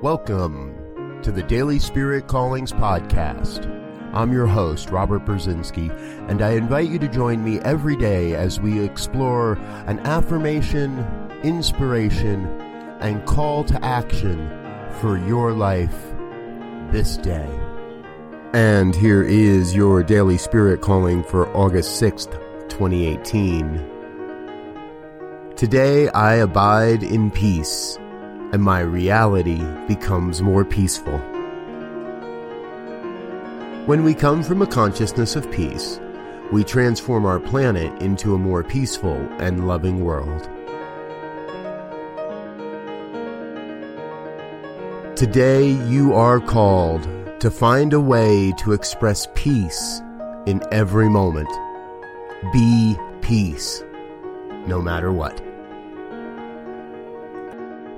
Welcome to the Daily Spirit Callings Podcast. I'm your host, Robert Brzezinski, and I invite you to join me every day as we explore an affirmation, inspiration, and call to action for your life this day. And here is your Daily Spirit Calling for August 6th, 2018. Today I abide in peace and my reality becomes more peaceful. When we come from a consciousness of peace, we transform our planet into a more peaceful and loving world. Today, you are called to find a way to express peace in every moment. Be peace, no matter what.